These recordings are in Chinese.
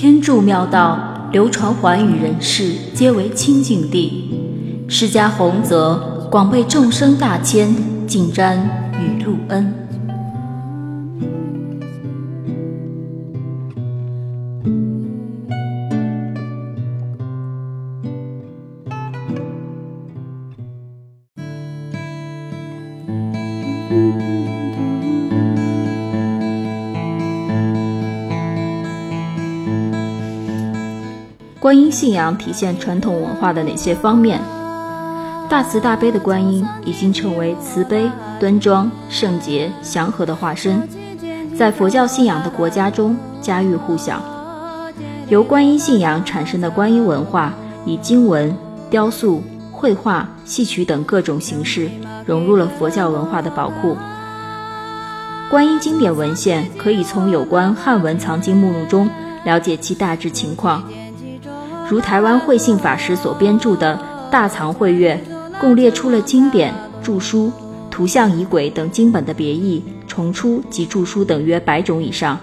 天柱妙道，流传寰宇人世，皆为清净地。释迦弘泽，广被众生大千，尽沾雨露恩。观音信仰体现传统文化的哪些方面？大慈大悲的观音已经成为慈悲、端庄、圣洁、祥和的化身，在佛教信仰的国家中家喻户晓。由观音信仰产生的观音文化，以经文、雕塑、绘画、戏曲等各种形式融入了佛教文化的宝库。观音经典文献可以从有关汉文藏经目录中了解其大致情况。如台湾慧信法师所编著的《大藏会阅》，共列出了经典、著书、图像仪轨等经本的别义、重出及著书等约百种以上。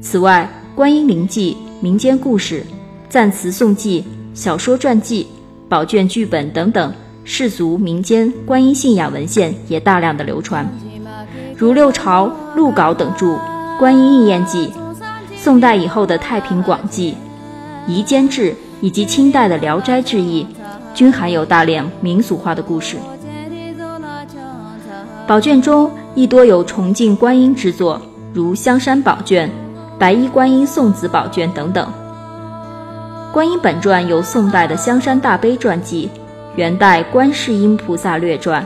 此外，观音灵记、民间故事、赞词颂记、小说传记、宝卷剧本等等世俗民间观音信仰文献也大量的流传，如六朝陆稿等著《观音应验记》，宋代以后的《太平广记》。《夷坚志》以及清代的《聊斋志异》，均含有大量民俗化的故事。宝卷中亦多有崇敬观音之作，如香山宝卷、白衣观音送子宝卷等等。观音本传有宋代的香山大悲传记、元代观世音菩萨略传、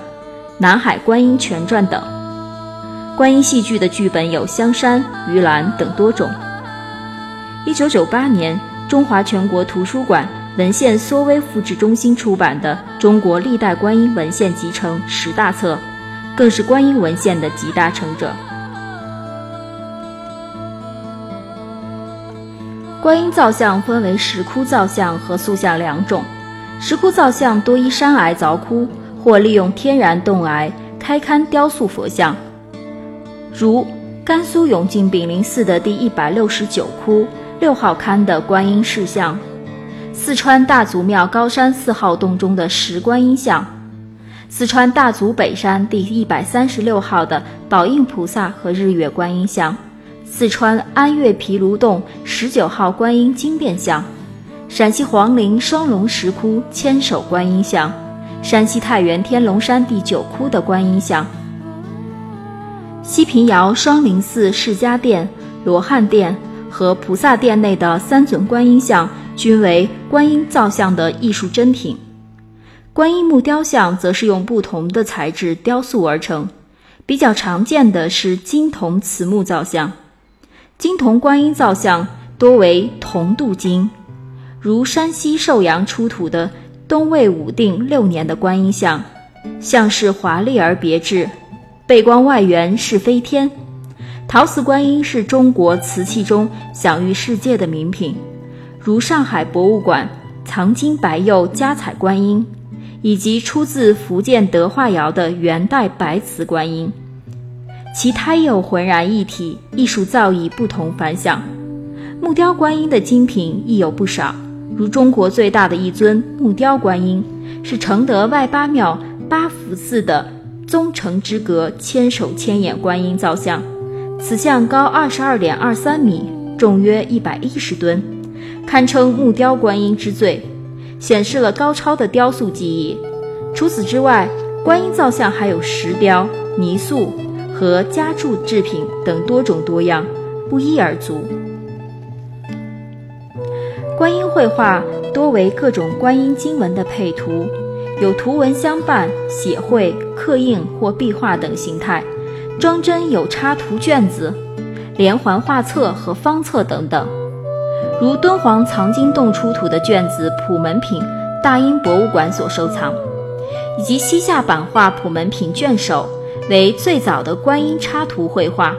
南海观音全传等。观音戏剧的剧本有香山、鱼兰等多种。一九九八年。中华全国图书馆文献缩微复制中心出版的《中国历代观音文献集成》十大册，更是观音文献的集大成者。观音造像分为石窟造像和塑像两种，石窟造像多依山崖凿窟，或利用天然洞崖开龛雕塑佛像，如甘肃永靖炳灵寺的第一百六十九窟。六号龛的观音石像，四川大足庙高山四号洞中的石观音像，四川大足北山第一百三十六号的宝应菩萨和日月观音像，四川安岳毗卢洞十九号观音经变像，陕西黄陵双龙石窟千手观音像，山西太原天龙山第九窟的观音像，西平遥双林寺释迦殿、罗汉殿。和菩萨殿内的三尊观音像均为观音造像的艺术珍品，观音木雕像则是用不同的材质雕塑而成，比较常见的是金铜瓷木造像。金铜观音造像多为铜镀金，如山西寿阳出土的东魏武定六年的观音像，像是华丽而别致，背光外圆是飞天。陶瓷观音是中国瓷器中享誉世界的名品，如上海博物馆藏金白釉加彩观音，以及出自福建德化窑的元代白瓷观音，其胎釉浑然一体，艺术造诣不同凡响。木雕观音的精品亦有不少，如中国最大的一尊木雕观音，是承德外八庙八福寺的宗成之阁千手千眼观音造像。此像高二十二点二三米，重约一百一十吨，堪称木雕观音之最，显示了高超的雕塑技艺。除此之外，观音造像还有石雕、泥塑和加铸制品等多种多样，不一而足。观音绘画多为各种观音经文的配图，有图文相伴、写绘、刻印或壁画等形态。装帧有插图卷子、连环画册和方册等等，如敦煌藏经洞出土的卷子普门品，大英博物馆所收藏，以及西夏版画普门品卷首，为最早的观音插图绘画。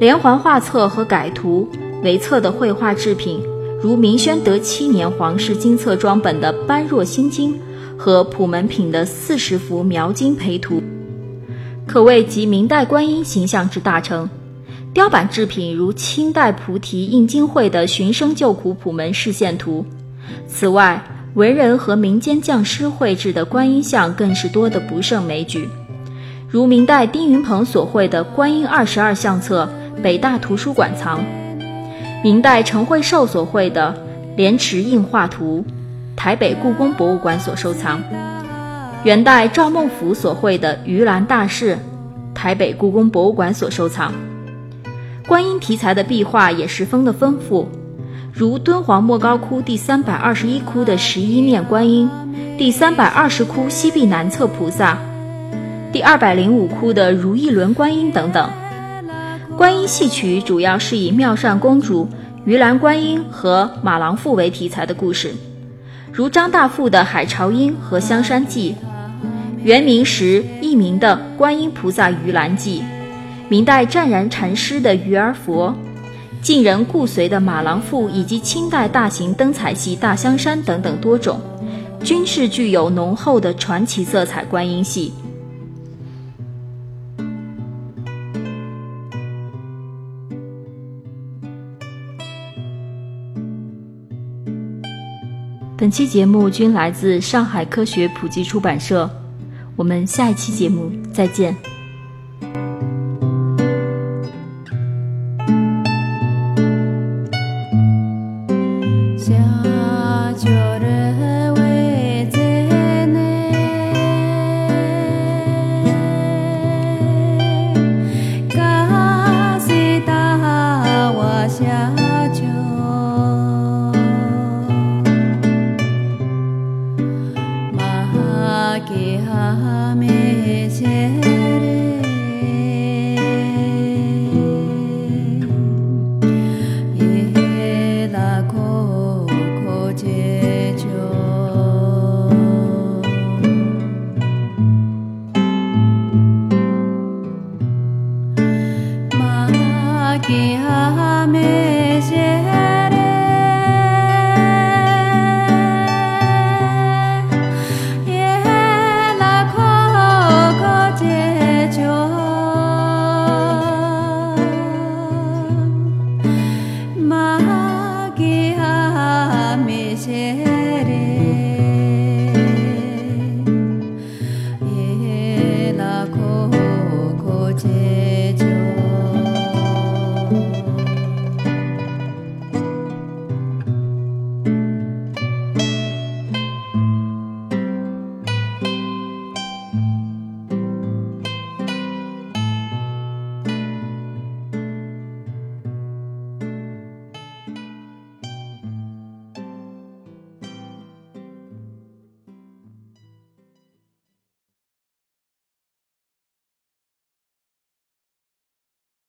连环画册和改图为册的绘画制品，如明宣德七年皇室金册装本的《般若心经》和普门品的四十幅描金陪图。可谓集明代观音形象之大成，雕版制品如清代菩提印经会的《寻声救苦普门示现图》。此外，文人和民间匠师绘制的观音像更是多得不胜枚举，如明代丁云鹏所绘的《观音二十二相册》，北大图书馆藏；明代陈惠寿所绘的《莲池印画图》，台北故宫博物馆所收藏；元代赵孟頫所绘的《鱼篮大士》，台北故宫博物馆所收藏。观音题材的壁画也十分的丰富。如敦煌莫高窟第三百二十一窟的十一面观音，第三百二十窟西壁南侧菩萨，第二百零五窟的如意轮观音等等。观音戏曲主要是以妙善公主、鱼篮观音和马郎妇为题材的故事，如张大富的《海潮音》和《香山记》，元明时佚名的《观音菩萨鱼篮记》，明代湛然禅师的《鱼儿佛》。晋人顾随的马郎赋以及清代大型灯彩戏《大香山》等等多种，均是具有浓厚的传奇色彩观音戏。本期节目均来自上海科学普及出版社，我们下一期节目再见。家。के